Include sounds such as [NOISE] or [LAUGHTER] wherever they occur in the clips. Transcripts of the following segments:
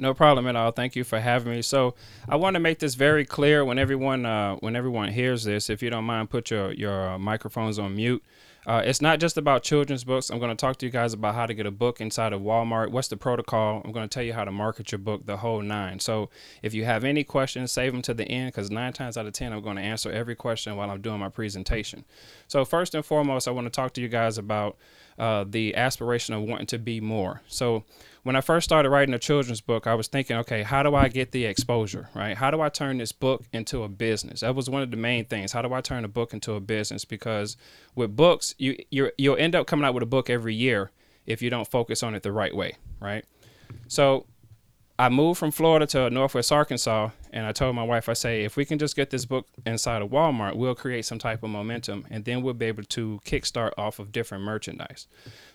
No problem at all. Thank you for having me. So I want to make this very clear when everyone uh, when everyone hears this. If you don't mind, put your your uh, microphones on mute. Uh, it's not just about children's books. I'm going to talk to you guys about how to get a book inside of Walmart. What's the protocol? I'm going to tell you how to market your book, the whole nine. So if you have any questions, save them to the end because nine times out of 10, I'm going to answer every question while I'm doing my presentation. So, first and foremost, I want to talk to you guys about uh, the aspiration of wanting to be more. So, when I first started writing a children's book, I was thinking, okay, how do I get the exposure, right? How do I turn this book into a business? That was one of the main things. How do I turn a book into a business? Because with books, you you you'll end up coming out with a book every year if you don't focus on it the right way, right? So I moved from Florida to Northwest Arkansas, and I told my wife, I say, if we can just get this book inside of Walmart, we'll create some type of momentum, and then we'll be able to kickstart off of different merchandise.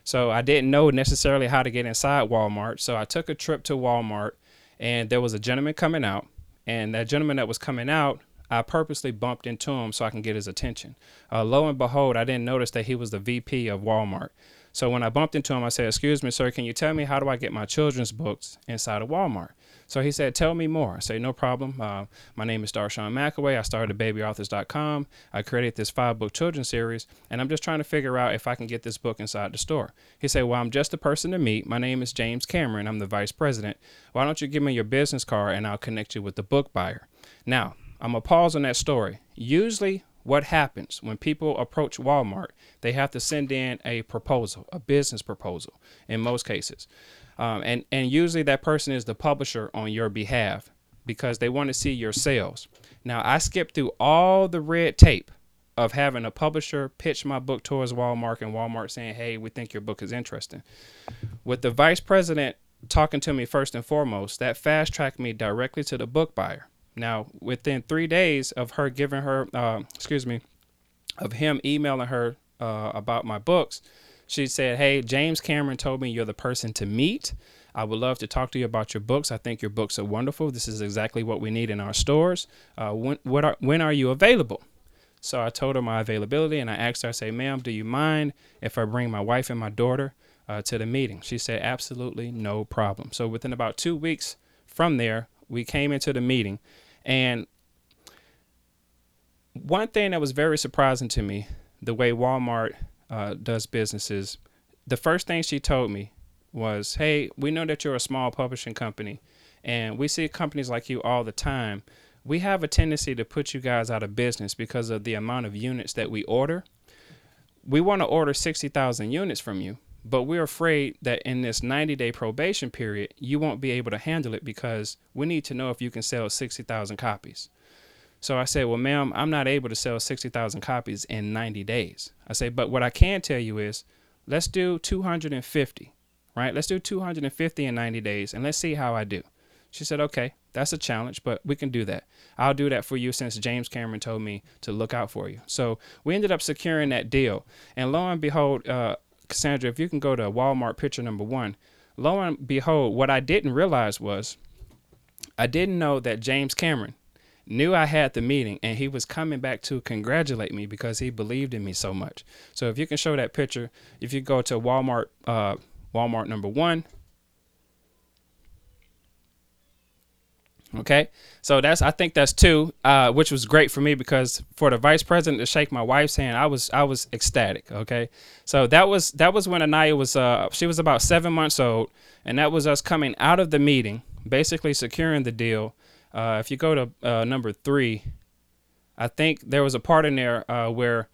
So I didn't know necessarily how to get inside Walmart, so I took a trip to Walmart, and there was a gentleman coming out, and that gentleman that was coming out, I purposely bumped into him so I can get his attention. Uh, lo and behold, I didn't notice that he was the VP of Walmart. So when I bumped into him, I said, Excuse me, sir, can you tell me how do I get my children's books inside of Walmart? So he said, Tell me more. I say, No problem. Uh, my name is Darshawn McAway. I started babyauthors.com. I created this five book children's series, and I'm just trying to figure out if I can get this book inside the store. He said, Well, I'm just the person to meet. My name is James Cameron. I'm the vice president. Why don't you give me your business card and I'll connect you with the book buyer? Now, I'm going to pause on that story. Usually, what happens when people approach Walmart? They have to send in a proposal, a business proposal, in most cases, um, and and usually that person is the publisher on your behalf because they want to see your sales. Now I skipped through all the red tape of having a publisher pitch my book towards Walmart and Walmart saying, "Hey, we think your book is interesting." With the vice president talking to me first and foremost, that fast tracked me directly to the book buyer. Now, within three days of her giving her, uh, excuse me, of him emailing her uh, about my books, she said, Hey, James Cameron told me you're the person to meet. I would love to talk to you about your books. I think your books are wonderful. This is exactly what we need in our stores. Uh, when, are, when are you available? So I told her my availability and I asked her, I say, ma'am, do you mind if I bring my wife and my daughter uh, to the meeting? She said, absolutely no problem. So within about two weeks from there, we came into the meeting and one thing that was very surprising to me, the way Walmart uh, does businesses, the first thing she told me was, Hey, we know that you're a small publishing company, and we see companies like you all the time. We have a tendency to put you guys out of business because of the amount of units that we order. We want to order 60,000 units from you, but we're afraid that in this 90 day probation period, you won't be able to handle it because we need to know if you can sell 60,000 copies. So I said, Well, ma'am, I'm not able to sell 60,000 copies in 90 days. I say, But what I can tell you is let's do 250, right? Let's do 250 in 90 days and let's see how I do. She said, Okay, that's a challenge, but we can do that. I'll do that for you since James Cameron told me to look out for you. So we ended up securing that deal. And lo and behold, uh, Cassandra, if you can go to Walmart picture number one, lo and behold, what I didn't realize was I didn't know that James Cameron knew I had the meeting and he was coming back to congratulate me because he believed in me so much. So if you can show that picture, if you go to Walmart, uh, Walmart number one, Okay, so that's I think that's two, uh, which was great for me because for the vice president to shake my wife's hand, I was I was ecstatic. Okay, so that was that was when Anaya was uh, she was about seven months old, and that was us coming out of the meeting, basically securing the deal. Uh, if you go to uh, number three, I think there was a part in there uh, where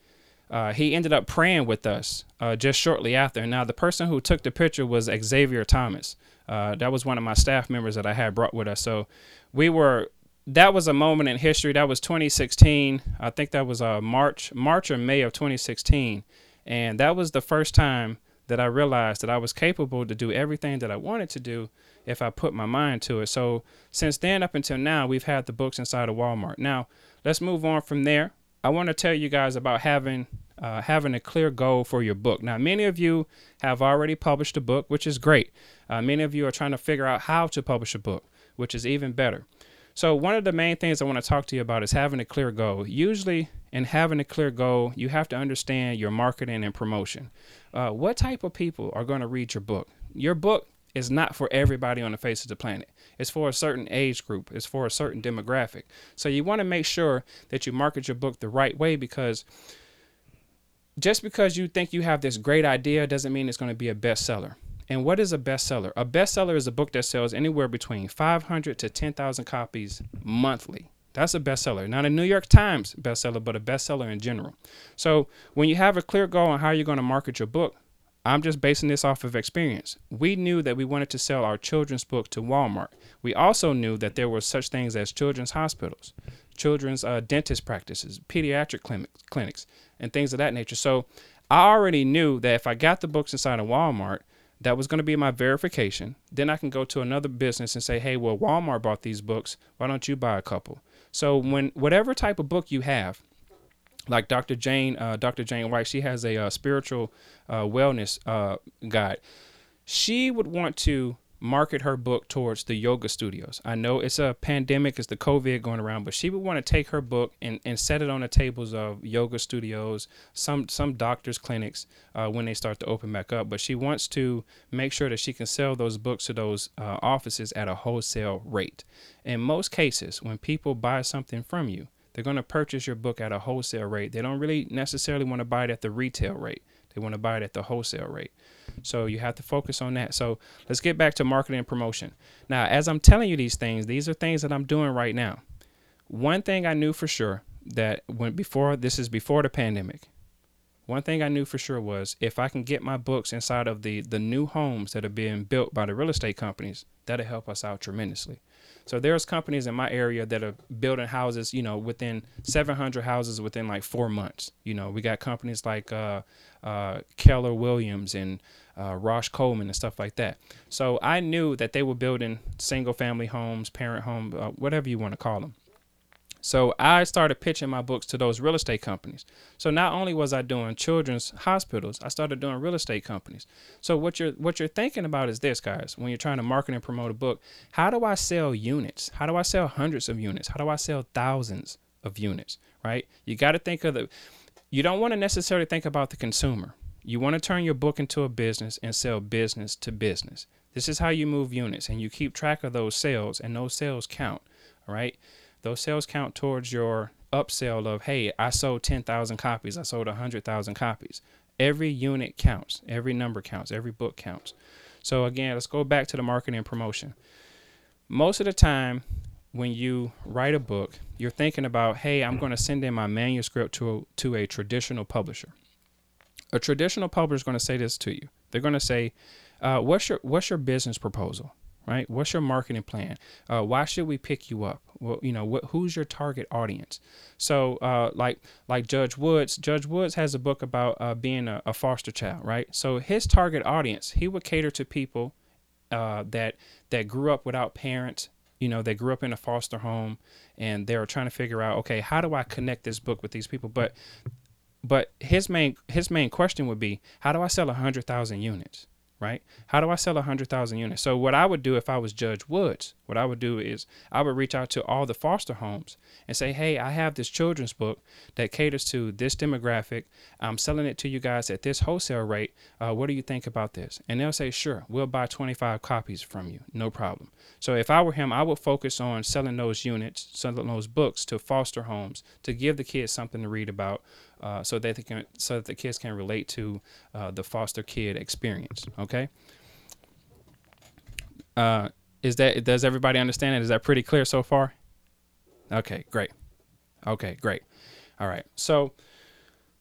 uh, he ended up praying with us just shortly after. Now, the person who took the picture was Xavier Thomas. Uh, that was one of my staff members that I had brought with us. So we were. That was a moment in history. That was 2016. I think that was uh, March, March or May of 2016, and that was the first time that I realized that I was capable to do everything that I wanted to do if I put my mind to it. So since then up until now, we've had the books inside of Walmart. Now let's move on from there. I want to tell you guys about having uh, having a clear goal for your book. Now, many of you have already published a book, which is great. Uh, many of you are trying to figure out how to publish a book, which is even better. So, one of the main things I want to talk to you about is having a clear goal. Usually, in having a clear goal, you have to understand your marketing and promotion. Uh, what type of people are going to read your book? Your book is not for everybody on the face of the planet. It's for a certain age group, it's for a certain demographic. So you want to make sure that you market your book the right way because just because you think you have this great idea doesn't mean it's going to be a bestseller. And what is a bestseller? A bestseller is a book that sells anywhere between 500 to 10,000 copies monthly. That's a bestseller. Not a New York Times bestseller, but a bestseller in general. So when you have a clear goal on how you're going to market your book, I'm just basing this off of experience. We knew that we wanted to sell our children's book to Walmart. We also knew that there were such things as children's hospitals, children's uh, dentist practices, pediatric clinics, clinics, and things of that nature. So I already knew that if I got the books inside of Walmart, that was going to be my verification. Then I can go to another business and say, hey, well, Walmart bought these books. Why don't you buy a couple? So when whatever type of book you have, like Dr. Jane, uh, Dr. Jane White, she has a uh, spiritual uh, wellness uh, guide. She would want to market her book towards the yoga studios. I know it's a pandemic, it's the COVID going around, but she would want to take her book and, and set it on the tables of yoga studios, some some doctors' clinics uh, when they start to open back up. But she wants to make sure that she can sell those books to those uh, offices at a wholesale rate. In most cases, when people buy something from you, they're going to purchase your book at a wholesale rate. They don't really necessarily want to buy it at the retail rate. They want to buy it at the wholesale rate. So you have to focus on that. So let's get back to marketing and promotion. Now, as I'm telling you these things, these are things that I'm doing right now. One thing I knew for sure that when before this is before the pandemic, one thing I knew for sure was if I can get my books inside of the the new homes that are being built by the real estate companies, that'll help us out tremendously. So there's companies in my area that are building houses, you know, within 700 houses within like four months. You know, we got companies like uh, uh, Keller Williams and uh, Rausch Coleman and stuff like that. So I knew that they were building single family homes, parent home, uh, whatever you want to call them. So I started pitching my books to those real estate companies. So not only was I doing children's hospitals, I started doing real estate companies. So what you're what you're thinking about is this, guys, when you're trying to market and promote a book, how do I sell units? How do I sell hundreds of units? How do I sell thousands of units? Right? You got to think of the you don't want to necessarily think about the consumer. You want to turn your book into a business and sell business to business. This is how you move units and you keep track of those sales and those sales count. All right those sales count towards your upsell of, hey, I sold 10,000 copies, I sold 100,000 copies. Every unit counts, every number counts, every book counts. So, again, let's go back to the marketing and promotion. Most of the time, when you write a book, you're thinking about, hey, I'm going to send in my manuscript to a, to a traditional publisher. A traditional publisher is going to say this to you. They're going to say, uh, "What's your what's your business proposal? right? What's your marketing plan? Uh, why should we pick you up? Well, you know, what, who's your target audience? So, uh, like like Judge Woods, Judge Woods has a book about uh, being a, a, foster child, right? So his target audience, he would cater to people uh, that that grew up without parents. You know, they grew up in a foster home, and they were trying to figure out, okay, how do I connect this book with these people? But but his main his main question would be, how do I sell hundred thousand units? Right? How do I sell 100,000 units? So, what I would do if I was Judge Woods, what I would do is I would reach out to all the foster homes and say, hey, I have this children's book that caters to this demographic. I'm selling it to you guys at this wholesale rate. Uh, what do you think about this? And they'll say, sure, we'll buy 25 copies from you, no problem. So, if I were him, I would focus on selling those units, selling those books to foster homes to give the kids something to read about uh, so that they can so that the kids can relate to uh, the foster kid experience. Okay. Uh, is that does everybody understand it? Is that pretty clear so far? Okay, great. Okay, great. All right. So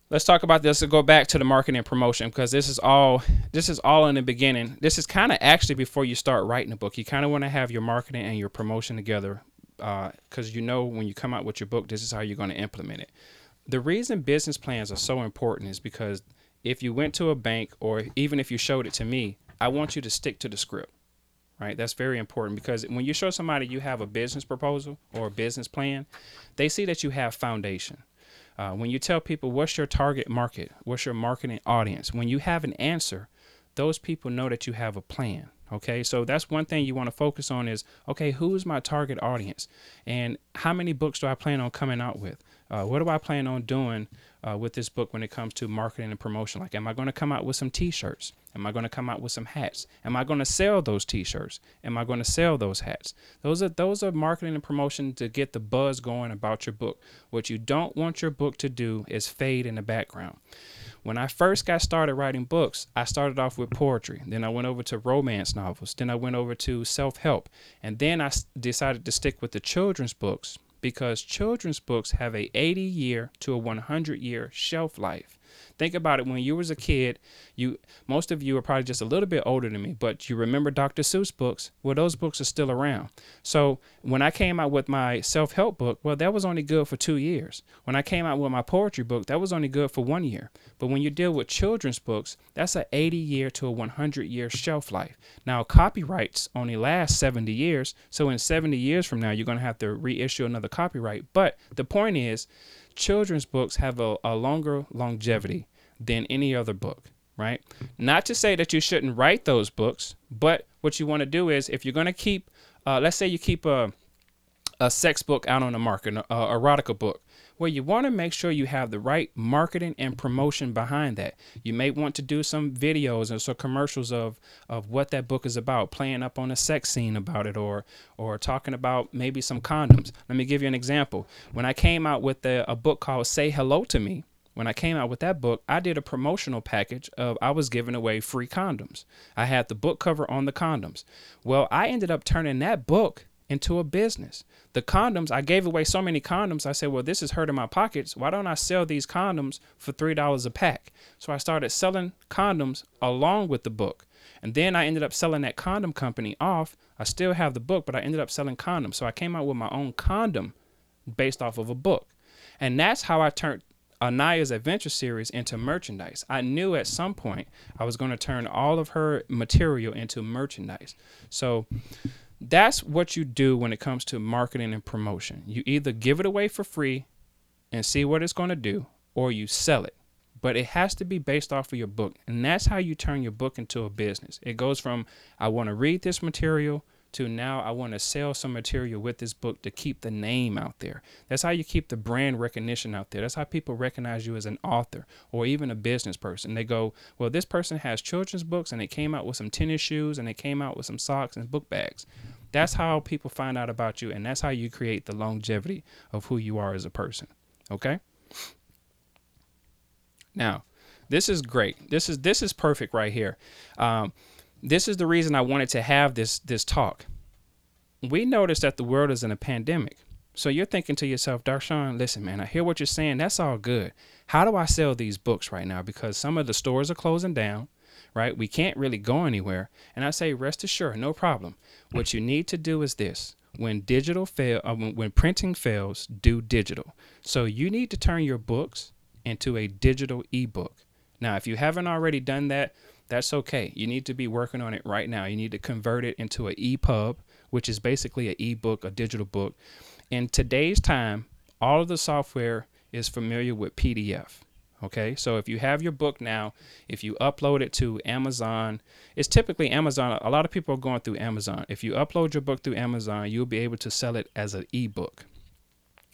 let's talk about this. Let's go back to the marketing and promotion because this is all this is all in the beginning. This is kind of actually before you start writing a book. You kind of want to have your marketing and your promotion together because uh, you know when you come out with your book, this is how you're going to implement it the reason business plans are so important is because if you went to a bank or even if you showed it to me, I want you to stick to the script. Right? That's very important because when you show somebody you have a business proposal or a business plan, they see that you have foundation. Uh, when you tell people what's your target market, what's your marketing audience, when you have an answer, those people know that you have a plan. Okay, so that's one thing you want to focus on is okay, who is my target audience, and how many books do I plan on coming out with? Uh, what do I plan on doing uh, with this book when it comes to marketing and promotion? Like, am I going to come out with some T-shirts? Am I going to come out with some hats? Am I going to sell those T-shirts? Am I going to sell those hats? Those are those are marketing and promotion to get the buzz going about your book. What you don't want your book to do is fade in the background. When I first got started writing books, I started off with poetry. Then I went over to romance novels. Then I went over to self help. And then I decided to stick with the children's books because children's books have a 80 year to a 100 year shelf life. Think about it when you was a kid, you most of you are probably just a little bit older than me, but you remember Dr. Seuss books? Well, those books are still around. So, when I came out with my self-help book, well, that was only good for 2 years. When I came out with my poetry book, that was only good for 1 year. But when you deal with children's books, that's a 80 year to a 100 year shelf life. Now, copyrights only last 70 years, so in 70 years from now, you're going to have to reissue another copyright. But the point is, children's books have a, a longer longevity than any other book, right? Not to say that you shouldn't write those books, but what you want to do is if you're going to keep, uh, let's say you keep a, a sex book out on the market, a, a erotica book. Well, you want to make sure you have the right marketing and promotion behind that. You may want to do some videos or some commercials of of what that book is about, playing up on a sex scene about it, or or talking about maybe some condoms. Let me give you an example. When I came out with the, a book called "Say Hello to Me," when I came out with that book, I did a promotional package of I was giving away free condoms. I had the book cover on the condoms. Well, I ended up turning that book into a business. The condoms, I gave away so many condoms. I said, well, this is hurting my pockets. Why don't I sell these condoms for $3 a pack? So I started selling condoms along with the book. And then I ended up selling that condom company off. I still have the book, but I ended up selling condoms. So I came out with my own condom based off of a book. And that's how I turned Anaya's adventure series into merchandise. I knew at some point I was going to turn all of her material into merchandise. So that's what you do when it comes to marketing and promotion. You either give it away for free and see what it's going to do, or you sell it. But it has to be based off of your book. And that's how you turn your book into a business. It goes from, I want to read this material to now I want to sell some material with this book to keep the name out there. That's how you keep the brand recognition out there. That's how people recognize you as an author or even a business person. They go, well, this person has children's books and they came out with some tennis shoes and they came out with some socks and book bags. That's how people find out about you and that's how you create the longevity of who you are as a person. Okay? Now, this is great. This is this is perfect right here. Um, this is the reason I wanted to have this this talk. We noticed that the world is in a pandemic. So you're thinking to yourself, Darshawn, listen, man, I hear what you're saying. That's all good. How do I sell these books right now? Because some of the stores are closing down, right? We can't really go anywhere. And I say, rest assured, no problem. What you need to do is this. When digital fail, uh, when, when printing fails, do digital. So you need to turn your books into a digital ebook. Now, if you haven't already done that, that's okay. You need to be working on it right now. You need to convert it into an EPUB, which is basically an ebook, a digital book. In today's time, all of the software is familiar with PDF. Okay, so if you have your book now, if you upload it to Amazon, it's typically Amazon. A lot of people are going through Amazon. If you upload your book through Amazon, you'll be able to sell it as an ebook.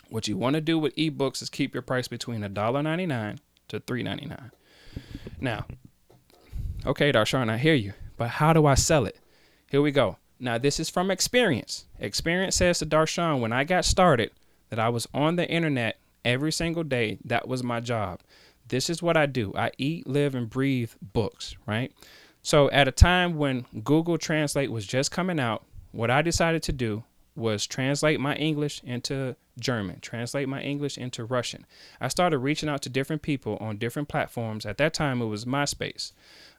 What you want to do with ebooks is keep your price between $1.99 to $3.99. Now, Okay, Darshan, I hear you, but how do I sell it? Here we go. Now, this is from experience. Experience says to Darshan, when I got started, that I was on the internet every single day. That was my job. This is what I do I eat, live, and breathe books, right? So, at a time when Google Translate was just coming out, what I decided to do was translate my English into German, translate my English into Russian. I started reaching out to different people on different platforms. At that time, it was MySpace.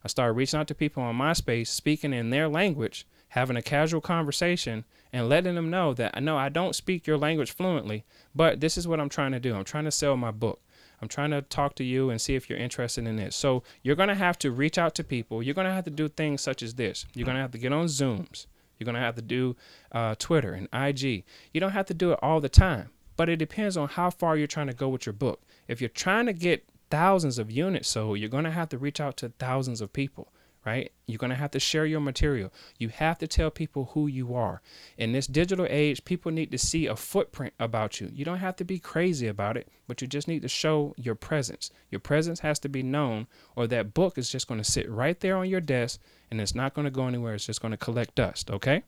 I started reaching out to people on MySpace, speaking in their language, having a casual conversation, and letting them know that I know I don't speak your language fluently, but this is what I'm trying to do. I'm trying to sell my book. I'm trying to talk to you and see if you're interested in this. So you're going to have to reach out to people. You're going to have to do things such as this. You're going to have to get on Zooms. You're going to have to do uh, Twitter and IG. You don't have to do it all the time, but it depends on how far you're trying to go with your book. If you're trying to get thousands of units sold, you're going to have to reach out to thousands of people, right? You're going to have to share your material. You have to tell people who you are. In this digital age, people need to see a footprint about you. You don't have to be crazy about it, but you just need to show your presence. Your presence has to be known, or that book is just going to sit right there on your desk and it's not going to go anywhere. It's just going to collect dust, okay?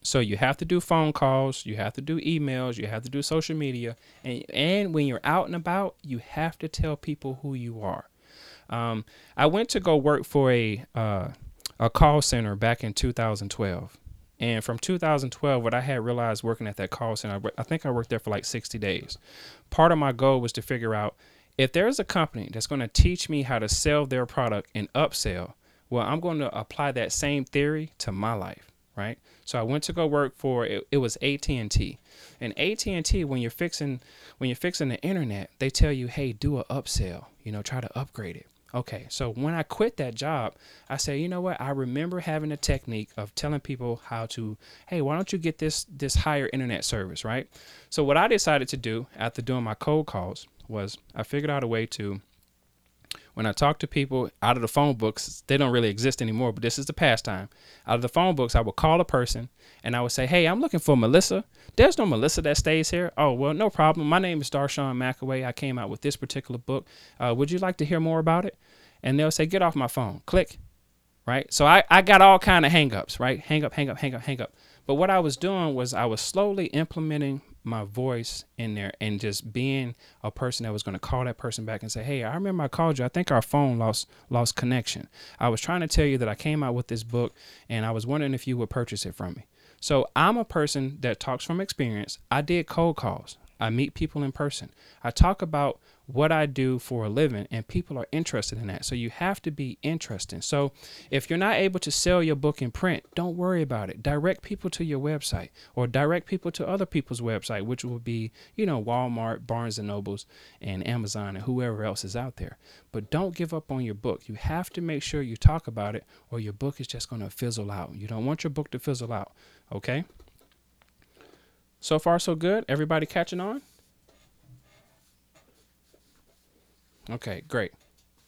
So you have to do phone calls, you have to do emails, you have to do social media, and and when you're out and about, you have to tell people who you are. Um, I went to go work for a uh, a call center back in 2012. And from 2012, what I had realized working at that call center, I think I worked there for like 60 days. Part of my goal was to figure out if there's a company that's going to teach me how to sell their product and upsell, well, I'm going to apply that same theory to my life, right? So I went to go work for it, it was AT&T. And AT&T when you're fixing when you're fixing the internet, they tell you, "Hey, do a upsell, you know, try to upgrade it." Okay, so when I quit that job, I said, you know what? I remember having a technique of telling people how to, hey, why don't you get this this higher internet service, right? So what I decided to do after doing my cold calls was I figured out a way to when I talk to people out of the phone books, they don't really exist anymore, but this is the pastime. Out of the phone books, I would call a person and I would say, Hey, I'm looking for Melissa. There's no Melissa that stays here. Oh, well, no problem. My name is Darshawn McAway. I came out with this particular book. Uh, would you like to hear more about it? And they'll say, Get off my phone. Click. Right. So I, I got all kind of hangups, right? Hang up, hang up, hang up, hang up. But what I was doing was I was slowly implementing my voice in there and just being a person that was going to call that person back and say, "Hey, I remember I called you. I think our phone lost lost connection. I was trying to tell you that I came out with this book and I was wondering if you would purchase it from me." So, I'm a person that talks from experience. I did cold calls. I meet people in person. I talk about what I do for a living, and people are interested in that. So you have to be interesting. So if you're not able to sell your book in print, don't worry about it. Direct people to your website or direct people to other people's website, which will be, you know, Walmart, Barnes and Nobles, and Amazon, and whoever else is out there. But don't give up on your book. You have to make sure you talk about it, or your book is just going to fizzle out. You don't want your book to fizzle out. Okay? So far, so good. Everybody catching on? Okay, great.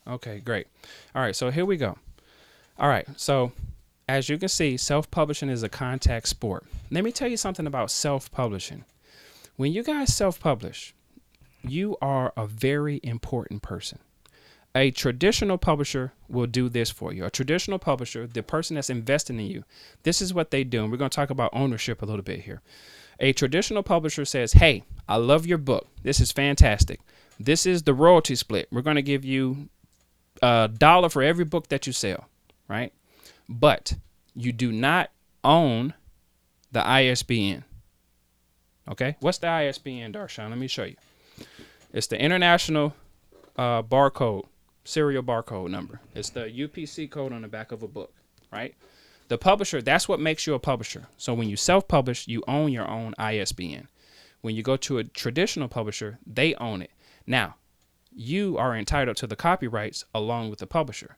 Okay, great. All right, so here we go. All right, so as you can see, self publishing is a contact sport. Let me tell you something about self publishing. When you guys self publish, you are a very important person. A traditional publisher will do this for you. A traditional publisher, the person that's investing in you, this is what they do. And we're going to talk about ownership a little bit here. A traditional publisher says, Hey, I love your book. This is fantastic. This is the royalty split. We're going to give you a dollar for every book that you sell, right? But you do not own the ISBN. Okay, what's the ISBN, Darshan? Let me show you. It's the International uh, Barcode Serial Barcode Number. It's the UPC code on the back of a book, right? The publisher, that's what makes you a publisher. So when you self publish, you own your own ISBN. When you go to a traditional publisher, they own it. Now, you are entitled to the copyrights along with the publisher.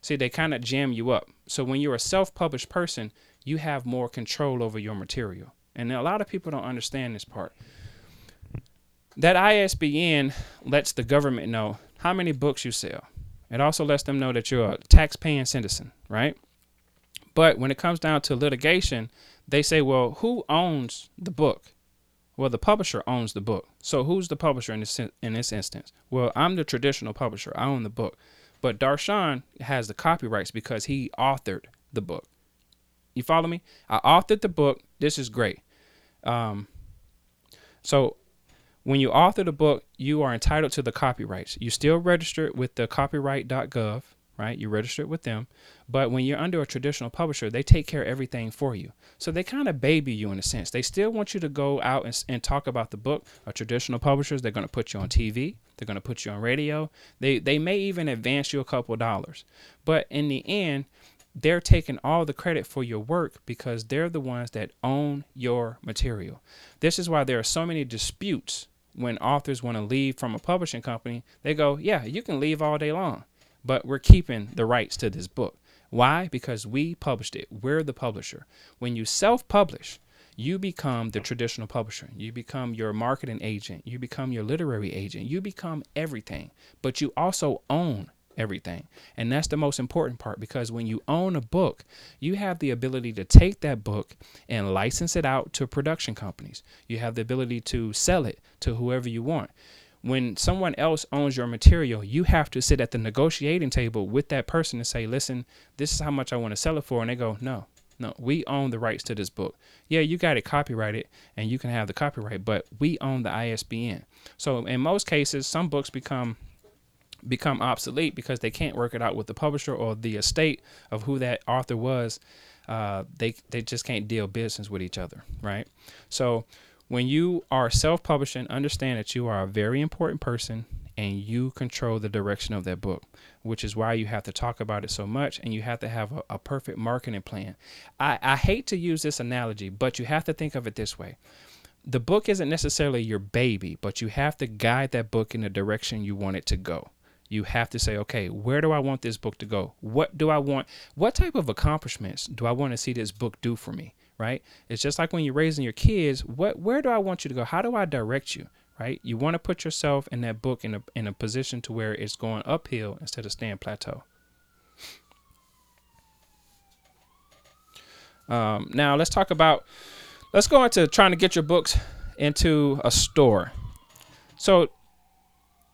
See, they kind of jam you up. So when you're a self published person, you have more control over your material. And a lot of people don't understand this part. That ISBN lets the government know how many books you sell. It also lets them know that you're a tax paying citizen, right? But when it comes down to litigation, they say, well, who owns the book? Well, the publisher owns the book. So who's the publisher in this in this instance? Well, I'm the traditional publisher. I own the book. But Darshan has the copyrights because he authored the book. You follow me? I authored the book. This is great. Um, so when you author the book, you are entitled to the copyrights. You still register with the copyright.gov right? You register it with them. But when you're under a traditional publisher, they take care of everything for you. So they kind of baby you in a sense. They still want you to go out and, and talk about the book. A traditional publishers, they're going to put you on TV. They're going to put you on radio. They, they may even advance you a couple dollars. But in the end, they're taking all the credit for your work because they're the ones that own your material. This is why there are so many disputes when authors want to leave from a publishing company. They go, Yeah, you can leave all day long but we're keeping the rights to this book. Why? Because we published it. We're the publisher. When you self publish, you become the traditional publisher. You become your marketing agent. You become your literary agent. You become everything. But you also own everything. And that's the most important part because when you own a book, you have the ability to take that book and license it out to production companies. You have the ability to sell it to whoever you want. When someone else owns your material, you have to sit at the negotiating table with that person and say, listen, this is how much I want to sell it for. And they go, no, no, we own the rights to this book. Yeah, you got it copyrighted and you can have the copyright, but we own the ISBN. So in most cases, some books become become obsolete because they can't work it out with the publisher or the estate of who that author was. Uh, they they just can't deal business with each other, right? So when you are self-publishing, understand that you are a very important person and you control the direction of that book, which is why you have to talk about it so much and you have to have a, a perfect marketing plan. I, I hate to use this analogy, but you have to think of it this way the book isn't necessarily your baby, but you have to guide that book in the direction you want it to go you have to say, okay, where do I want this book to go? What do I want? What type of accomplishments do I want to see this book do for me? Right? It's just like when you're raising your kids. What? Where do I want you to go? How do I direct you? Right? You want to put yourself in that book in a in a position to where it's going uphill instead of staying plateau. Um, now let's talk about. Let's go into trying to get your books into a store. So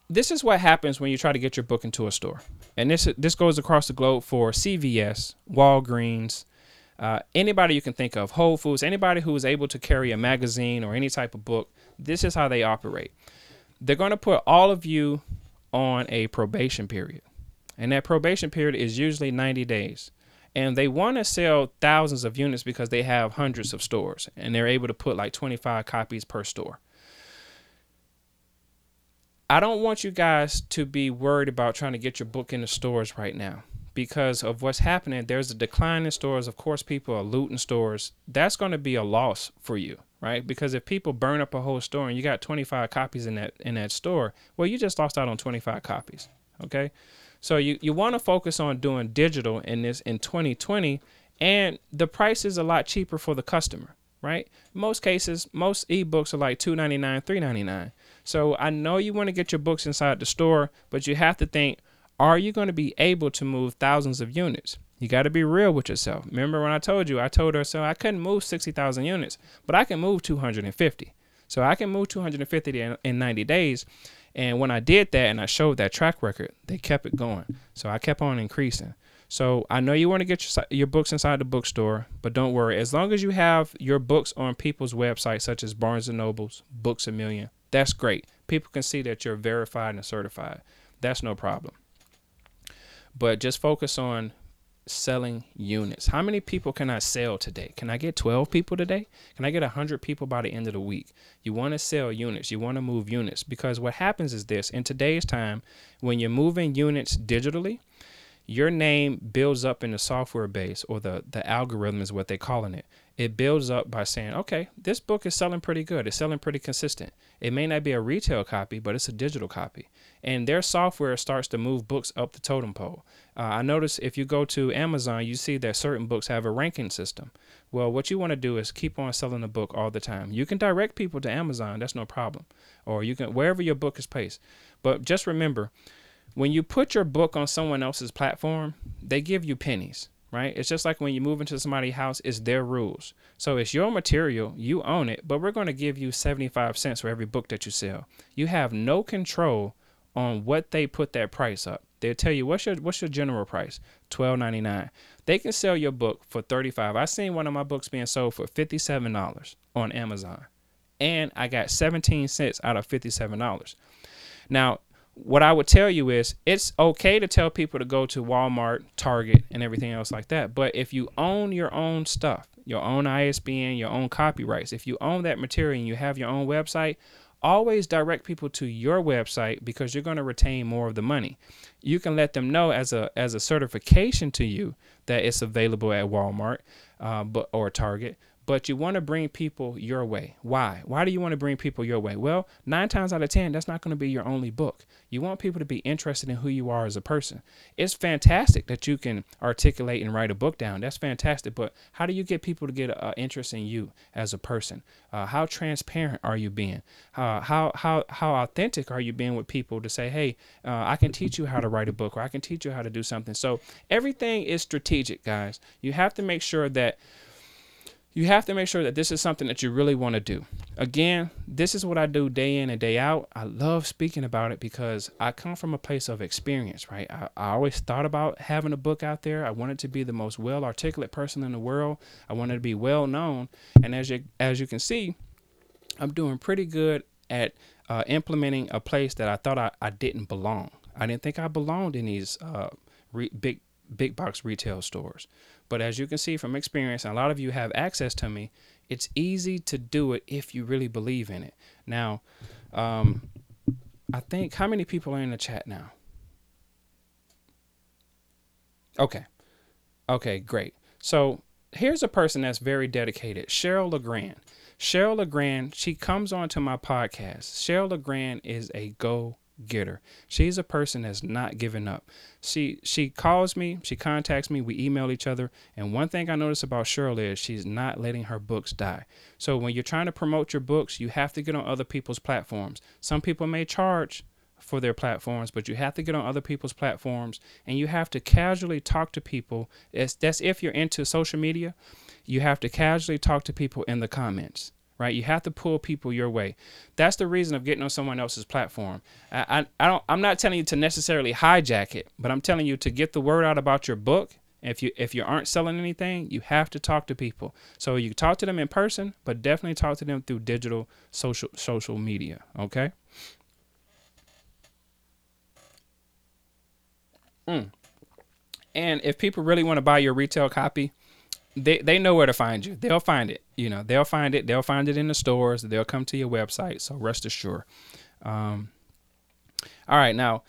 this is what happens when you try to get your book into a store. And this this goes across the globe for CVS, Walgreens, uh, anybody you can think of, Whole Foods, anybody who is able to carry a magazine or any type of book. This is how they operate. They're going to put all of you on a probation period, and that probation period is usually 90 days. And they want to sell thousands of units because they have hundreds of stores, and they're able to put like 25 copies per store. I don't want you guys to be worried about trying to get your book in the stores right now because of what's happening. There's a decline in stores. Of course, people are looting stores. That's going to be a loss for you, right? Because if people burn up a whole store and you got 25 copies in that in that store, well, you just lost out on 25 copies. Okay, so you you want to focus on doing digital in this in 2020, and the price is a lot cheaper for the customer, right? Most cases, most ebooks are like 2.99, 3.99. So I know you want to get your books inside the store, but you have to think are you going to be able to move thousands of units? You got to be real with yourself. Remember when I told you, I told her, so I couldn't move 60,000 units, but I can move 250. So I can move 250 in, in 90 days. And when I did that and I showed that track record, they kept it going. So I kept on increasing. So I know you want to get your, your books inside the bookstore, but don't worry. As long as you have your books on people's websites, such as Barnes and Nobles, Books a Million, that's great. People can see that you're verified and certified. That's no problem. But just focus on selling units. How many people can I sell today? Can I get 12 people today? Can I get 100 people by the end of the week? You want to sell units. You want to move units because what happens is this in today's time, when you're moving units digitally, your name builds up in the software base or the the algorithm is what they're calling it it builds up by saying okay this book is selling pretty good. It's selling pretty consistent. It may not be a retail copy but it's a digital copy. And their software starts to move books up the totem pole. Uh, i notice if you go to amazon you see that certain books have a ranking system. Well what you want to do is keep on selling the book all the time. You can direct people to amazon that's no problem. Or you can wherever your book is placed. But just remember when you put your book on someone else's platform, they give you pennies, right? It's just like when you move into somebody's house, it's their rules. So it's your material, you own it, but we're going to give you 75 cents for every book that you sell. You have no control on what they put that price up. They'll tell you what's your what's your general price? Twelve ninety nine. They can sell your book for thirty five. I seen one of my books being sold for fifty seven dollars on Amazon, and I got seventeen cents out of fifty seven dollars. Now what I would tell you is it's okay to tell people to go to Walmart, Target, and everything else like that. But if you own your own stuff, your own ISBN, your own copyrights, if you own that material and you have your own website, always direct people to your website because you're going to retain more of the money. You can let them know as a as a certification to you that it's available at Walmart, uh, but or Target. But you want to bring people your way. Why? Why do you want to bring people your way? Well, nine times out of 10, that's not going to be your only book. You want people to be interested in who you are as a person. It's fantastic that you can articulate and write a book down. That's fantastic. But how do you get people to get an interest in you as a person? Uh, how transparent are you being? Uh, how, how, how authentic are you being with people to say, hey, uh, I can teach you how to write a book or I can teach you how to do something? So everything is strategic, guys. You have to make sure that you have to make sure that this is something that you really want to do. Again, this is what I do day in and day out. I love speaking about it because I come from a place of experience, right? I, I always thought about having a book out there. I wanted to be the most well articulate person in the world. I wanted to be well known. And as you as you can see, I'm doing pretty good at uh, implementing a place that I thought I, I didn't belong. I didn't think I belonged in these uh, re- big big box retail stores. But as you can see from experience, and a lot of you have access to me, it's easy to do it if you really believe in it. Now, um, I think how many people are in the chat now? Okay. Okay, great. So here's a person that's very dedicated, Cheryl LeGrand. Cheryl LeGrand, she comes onto my podcast. Cheryl LeGrand is a go getter. She's a person that's not giving up. She she calls me, she contacts me, we email each other, and one thing I notice about Cheryl is she's not letting her books die. So when you're trying to promote your books, you have to get on other people's platforms. Some people may charge for their platforms, but you have to get on other people's platforms and you have to casually talk to people. That's, that's if you're into social media. You have to casually talk to people in the comments right? You have to pull people your way. That's the reason of getting on someone else's platform. I, I, I don't. I'm not telling you to necessarily hijack it, but I'm telling you to get the word out about your book. If you if you aren't selling anything, you have to talk to people. So you talk to them in person, but definitely talk to them through digital social social media. Okay. Mm. And if people really want to buy your retail copy, they they know where to find you. They'll find it. You know, they'll find it. They'll find it in the stores. They'll come to your website. So rest assured. Um, all right, now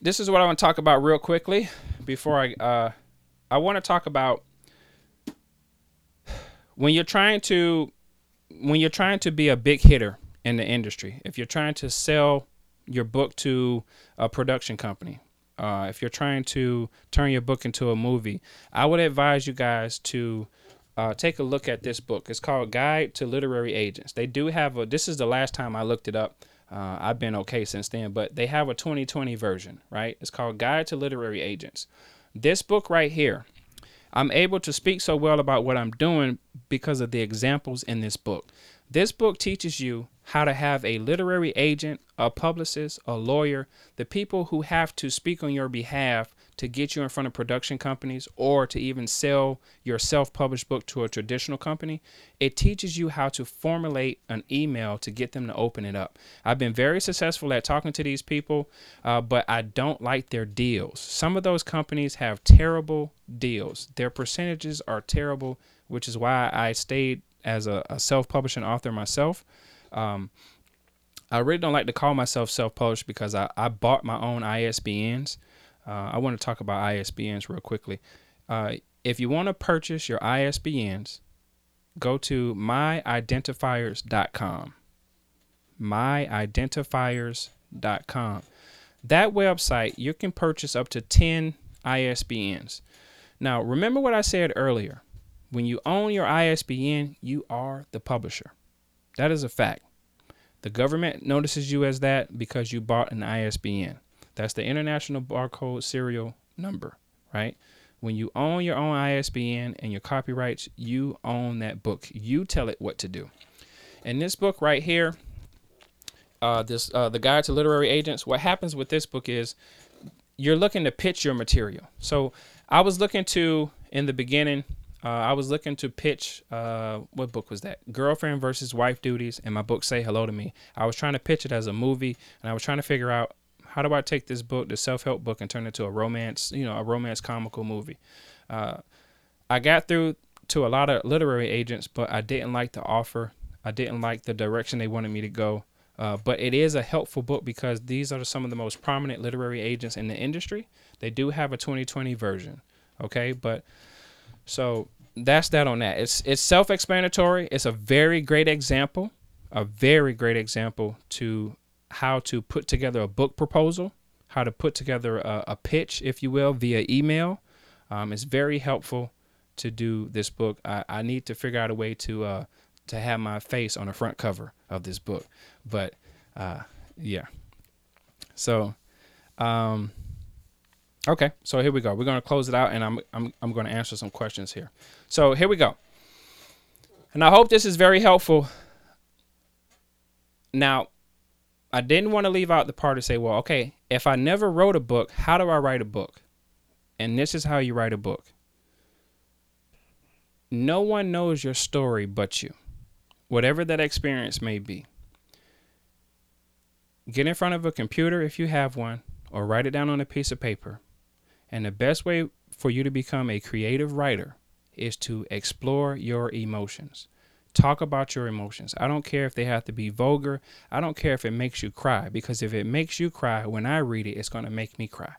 this is what I want to talk about real quickly before I uh, I want to talk about when you're trying to when you're trying to be a big hitter in the industry. If you're trying to sell your book to a production company, uh, if you're trying to turn your book into a movie, I would advise you guys to uh, take a look at this book. It's called Guide to Literary Agents. They do have a. This is the last time I looked it up. Uh, I've been okay since then, but they have a 2020 version, right? It's called Guide to Literary Agents. This book right here, I'm able to speak so well about what I'm doing because of the examples in this book. This book teaches you how to have a literary agent, a publicist, a lawyer, the people who have to speak on your behalf to get you in front of production companies or to even sell your self published book to a traditional company. It teaches you how to formulate an email to get them to open it up. I've been very successful at talking to these people, uh, but I don't like their deals. Some of those companies have terrible deals, their percentages are terrible, which is why I stayed as a, a self publishing author myself. Um, I really don't like to call myself self-published because I, I bought my own ISBNs. Uh, I want to talk about ISBNs real quickly. Uh, if you want to purchase your ISBNs, go to myidentifiers.com. Myidentifiers.com. That website, you can purchase up to 10 ISBNs. Now, remember what I said earlier. When you own your ISBN, you are the publisher. That is a fact. The government notices you as that because you bought an ISBN. That's the International Barcode Serial Number, right? When you own your own ISBN and your copyrights, you own that book. You tell it what to do. In this book right here, uh, this uh, the guide to literary agents. What happens with this book is you're looking to pitch your material. So I was looking to in the beginning uh, I was looking to pitch. Uh, what book was that? Girlfriend versus Wife Duties, and my book Say Hello to Me. I was trying to pitch it as a movie, and I was trying to figure out how do I take this book, the self-help book, and turn it into a romance, you know, a romance comical movie. Uh, I got through to a lot of literary agents, but I didn't like the offer. I didn't like the direction they wanted me to go. Uh, but it is a helpful book because these are some of the most prominent literary agents in the industry. They do have a 2020 version, okay? But so that's that on that. It's it's self-explanatory. It's a very great example, a very great example to how to put together a book proposal, how to put together a, a pitch, if you will, via email. Um, it's very helpful to do this book. I, I need to figure out a way to uh, to have my face on the front cover of this book, but uh, yeah. So, um, okay. So here we go. We're gonna close it out, and I'm I'm I'm gonna answer some questions here. So here we go. And I hope this is very helpful. Now, I didn't want to leave out the part to say, well, okay, if I never wrote a book, how do I write a book? And this is how you write a book. No one knows your story but you, whatever that experience may be. Get in front of a computer if you have one, or write it down on a piece of paper. And the best way for you to become a creative writer is to explore your emotions. Talk about your emotions. I don't care if they have to be vulgar. I don't care if it makes you cry, because if it makes you cry, when I read it, it's going to make me cry.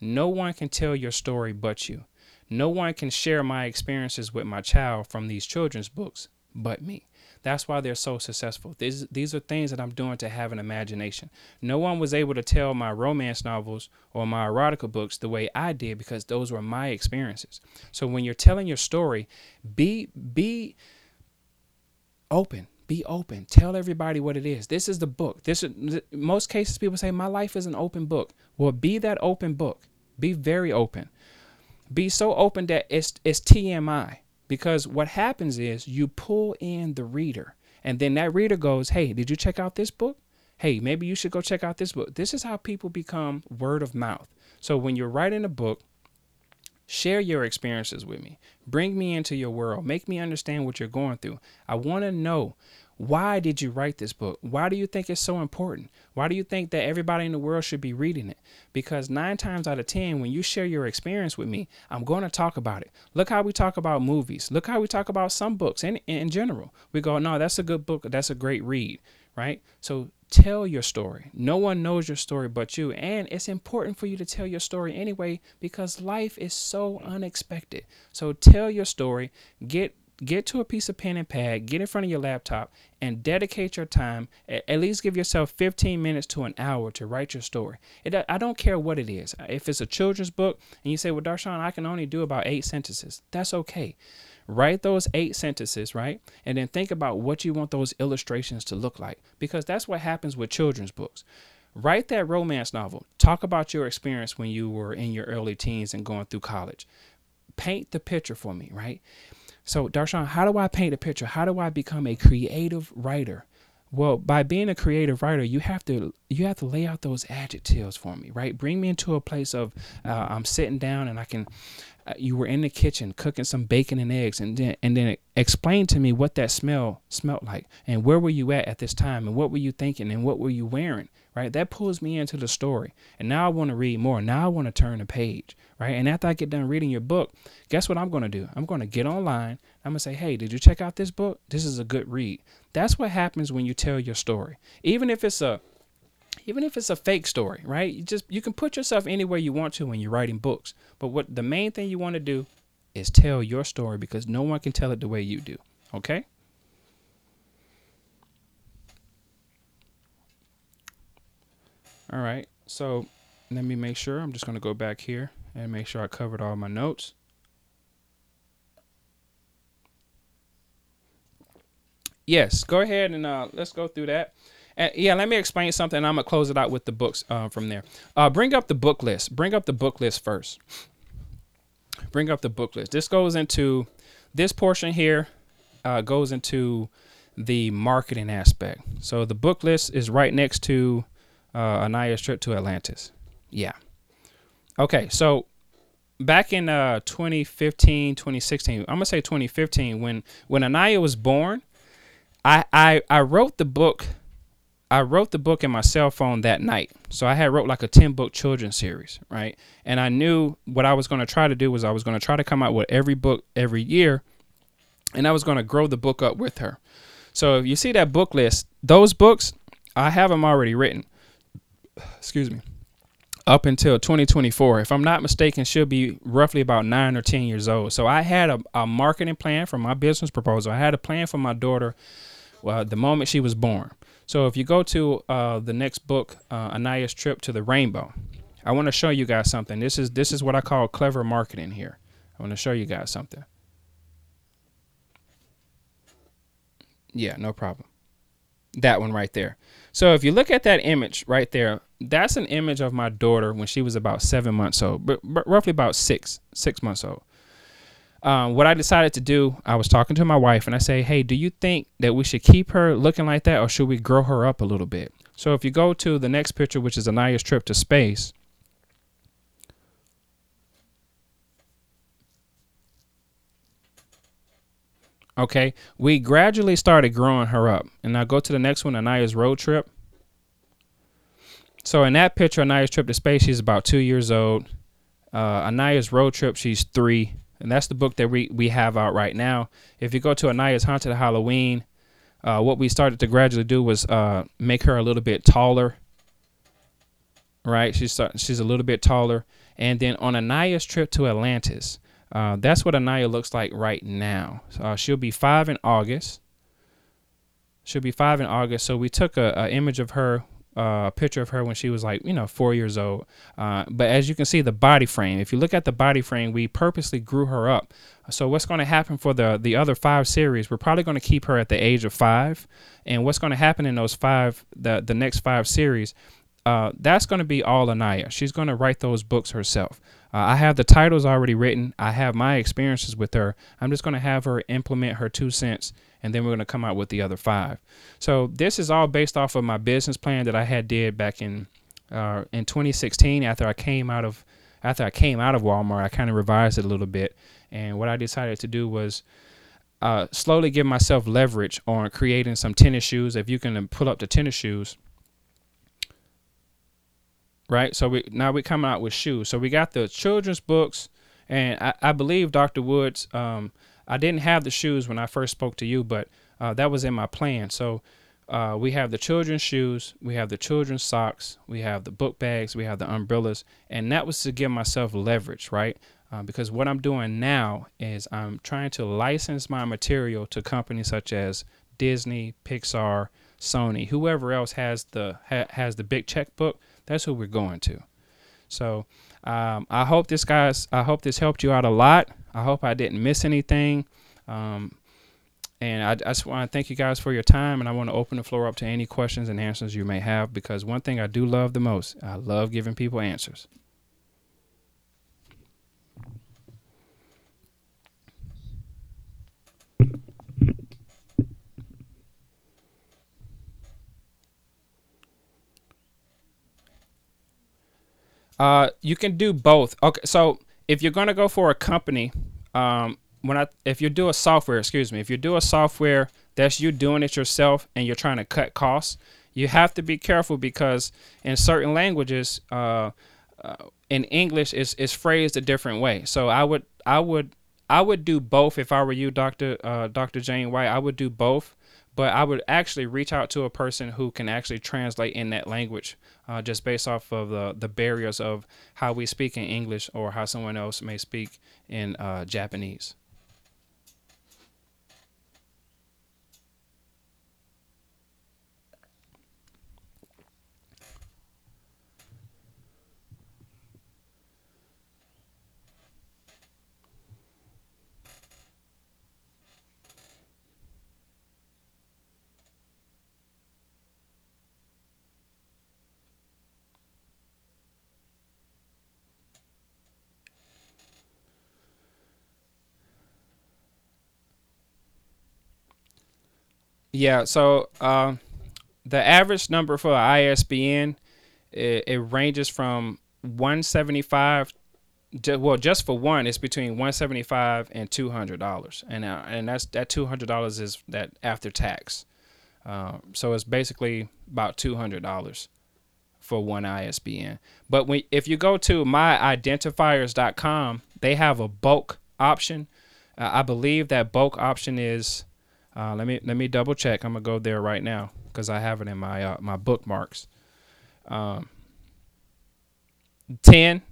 No one can tell your story but you. No one can share my experiences with my child from these children's books but me. That's why they're so successful. These these are things that I'm doing to have an imagination. No one was able to tell my romance novels or my erotica books the way I did because those were my experiences. So when you're telling your story, be be open. Be open. Tell everybody what it is. This is the book. This is most cases people say my life is an open book. Well, be that open book. Be very open. Be so open that it's it's TMI because what happens is you pull in the reader, and then that reader goes, Hey, did you check out this book? Hey, maybe you should go check out this book. This is how people become word of mouth. So when you're writing a book, share your experiences with me. Bring me into your world. Make me understand what you're going through. I want to know why did you write this book? Why do you think it's so important? Why do you think that everybody in the world should be reading it? Because nine times out of 10, when you share your experience with me, I'm going to talk about it. Look how we talk about movies. Look how we talk about some books in, in general. We go, no, that's a good book. That's a great read, right? So tell your story. No one knows your story but you. And it's important for you to tell your story anyway because life is so unexpected. So tell your story. Get get to a piece of pen and pad, get in front of your laptop, and dedicate your time. At least give yourself 15 minutes to an hour to write your story. It, I don't care what it is. If it's a children's book and you say, well, Darshan, I can only do about eight sentences, that's okay. Write those eight sentences, right? And then think about what you want those illustrations to look like because that's what happens with children's books. Write that romance novel. Talk about your experience when you were in your early teens and going through college. Paint the picture for me, right? So, Darshan, how do I paint a picture? How do I become a creative writer? Well, by being a creative writer, you have to you have to lay out those adjectives for me, right? Bring me into a place of uh, I'm sitting down and I can. Uh, you were in the kitchen cooking some bacon and eggs, and then and then explain to me what that smell smelled like, and where were you at at this time, and what were you thinking, and what were you wearing, right? That pulls me into the story. And now I want to read more. Now I want to turn the page, right? And after I get done reading your book, guess what I'm going to do? I'm going to get online. I'm going to say, hey, did you check out this book? This is a good read. That's what happens when you tell your story. Even if it's a even if it's a fake story, right? You just you can put yourself anywhere you want to when you're writing books. But what the main thing you want to do is tell your story because no one can tell it the way you do. Okay? All right. So let me make sure. I'm just going to go back here and make sure I covered all my notes. Yes, go ahead and uh, let's go through that. And yeah, let me explain something. I'm gonna close it out with the books uh, from there. Uh, bring up the book list. Bring up the book list first. Bring up the book list. This goes into this portion here. Uh, goes into the marketing aspect. So the book list is right next to uh, Anaya's trip to Atlantis. Yeah. Okay, so back in uh 2015, 2016, I'm gonna say 2015, when when Anaya was born, I I I wrote the book. I wrote the book in my cell phone that night. So I had wrote like a 10 book children's series, right? And I knew what I was going to try to do was I was going to try to come out with every book every year and I was going to grow the book up with her. So if you see that book list, those books, I have them already written [SIGHS] excuse me. up until 2024. If I'm not mistaken, she'll be roughly about nine or 10 years old. So I had a, a marketing plan for my business proposal. I had a plan for my daughter uh, the moment she was born. So if you go to uh, the next book, uh, Anaya's Trip to the Rainbow, I want to show you guys something. This is this is what I call clever marketing here. I want to show you guys something. Yeah, no problem. That one right there. So if you look at that image right there, that's an image of my daughter when she was about seven months old, but, but roughly about six, six months old. Um, what I decided to do, I was talking to my wife and I say, hey, do you think that we should keep her looking like that or should we grow her up a little bit? So if you go to the next picture, which is Anaya's trip to space, Okay, we gradually started growing her up. And now go to the next one, Anaya's road trip. So in that picture, Anaya's trip to space, she's about two years old. Uh, Anaya's road trip, she's three. And that's the book that we, we have out right now. If you go to Anaya's Haunted Halloween, uh, what we started to gradually do was uh, make her a little bit taller. Right, she's she's a little bit taller, and then on Anaya's trip to Atlantis, uh, that's what Anaya looks like right now. Uh, she'll be five in August. She'll be five in August. So we took a, a image of her, uh, a picture of her when she was like, you know, four years old. Uh, but as you can see, the body frame. If you look at the body frame, we purposely grew her up. So what's going to happen for the the other five series? We're probably going to keep her at the age of five. And what's going to happen in those five, the the next five series? Uh, that's going to be all Anaya. She's going to write those books herself. Uh, I have the titles already written. I have my experiences with her. I'm just going to have her implement her two cents, and then we're going to come out with the other five. So this is all based off of my business plan that I had did back in uh, in 2016 after I came out of after I came out of Walmart. I kind of revised it a little bit, and what I decided to do was. Uh, slowly give myself leverage on creating some tennis shoes. If you can pull up the tennis shoes, right? So we now we're coming out with shoes. So we got the children's books, and I, I believe Dr. Woods. Um, I didn't have the shoes when I first spoke to you, but uh, that was in my plan. So uh, we have the children's shoes, we have the children's socks, we have the book bags, we have the umbrellas, and that was to give myself leverage, right? Uh, because what I'm doing now is I'm trying to license my material to companies such as Disney, Pixar, Sony, whoever else has the ha- has the big checkbook that's who we're going to. So um, I hope this guys, I hope this helped you out a lot. I hope I didn't miss anything. Um, and I, I just want to thank you guys for your time, and I want to open the floor up to any questions and answers you may have because one thing I do love the most, I love giving people answers. Uh, you can do both. Okay, so if you're gonna go for a company, um, when I if you do a software, excuse me, if you do a software that's you doing it yourself and you're trying to cut costs, you have to be careful because in certain languages, uh, uh, in English, is is phrased a different way. So I would I would I would do both if I were you, Doctor uh, Doctor Jane White. I would do both but I would actually reach out to a person who can actually translate in that language, uh, just based off of the, the barriers of how we speak in English or how someone else may speak in uh, Japanese. Yeah, so uh, the average number for ISBN it, it ranges from 175 well just for one it's between 175 and 200 dollars. And uh, and that's that 200 dollars is that after tax. Uh, so it's basically about 200 dollars for one ISBN but when if you go to myidentifiers.com they have a bulk option. Uh, I believe that bulk option is uh, let me let me double check. I'm gonna go there right now because I have it in my uh, my bookmarks. Um, 10.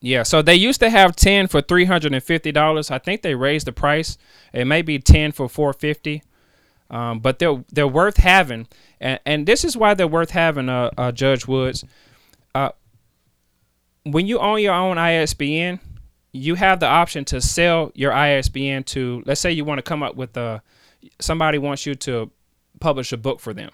Yeah, so they used to have 10 for $350. I think they raised the price. It may be 10 for 450. Um, but they're they're worth having, and, and this is why they're worth having. Uh, uh Judge Woods, uh, when you own your own ISBN, you have the option to sell your ISBN to. Let's say you want to come up with a somebody wants you to publish a book for them.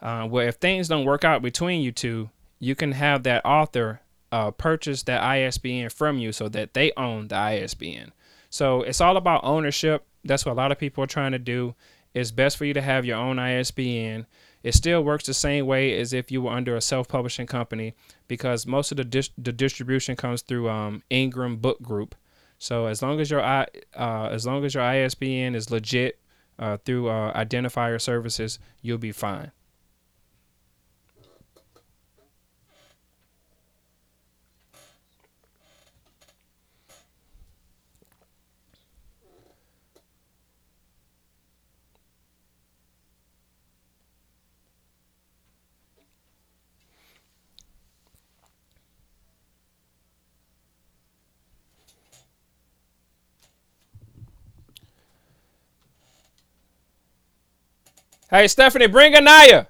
Uh, where if things don't work out between you two, you can have that author uh, purchase that ISBN from you so that they own the ISBN. So it's all about ownership. That's what a lot of people are trying to do. It's best for you to have your own ISBN. It still works the same way as if you were under a self-publishing company because most of the dis- the distribution comes through um, Ingram Book Group. So as long as your uh, as long as your ISBN is legit uh, through uh, identifier services, you'll be fine. Hey, Stephanie, bring Anaya.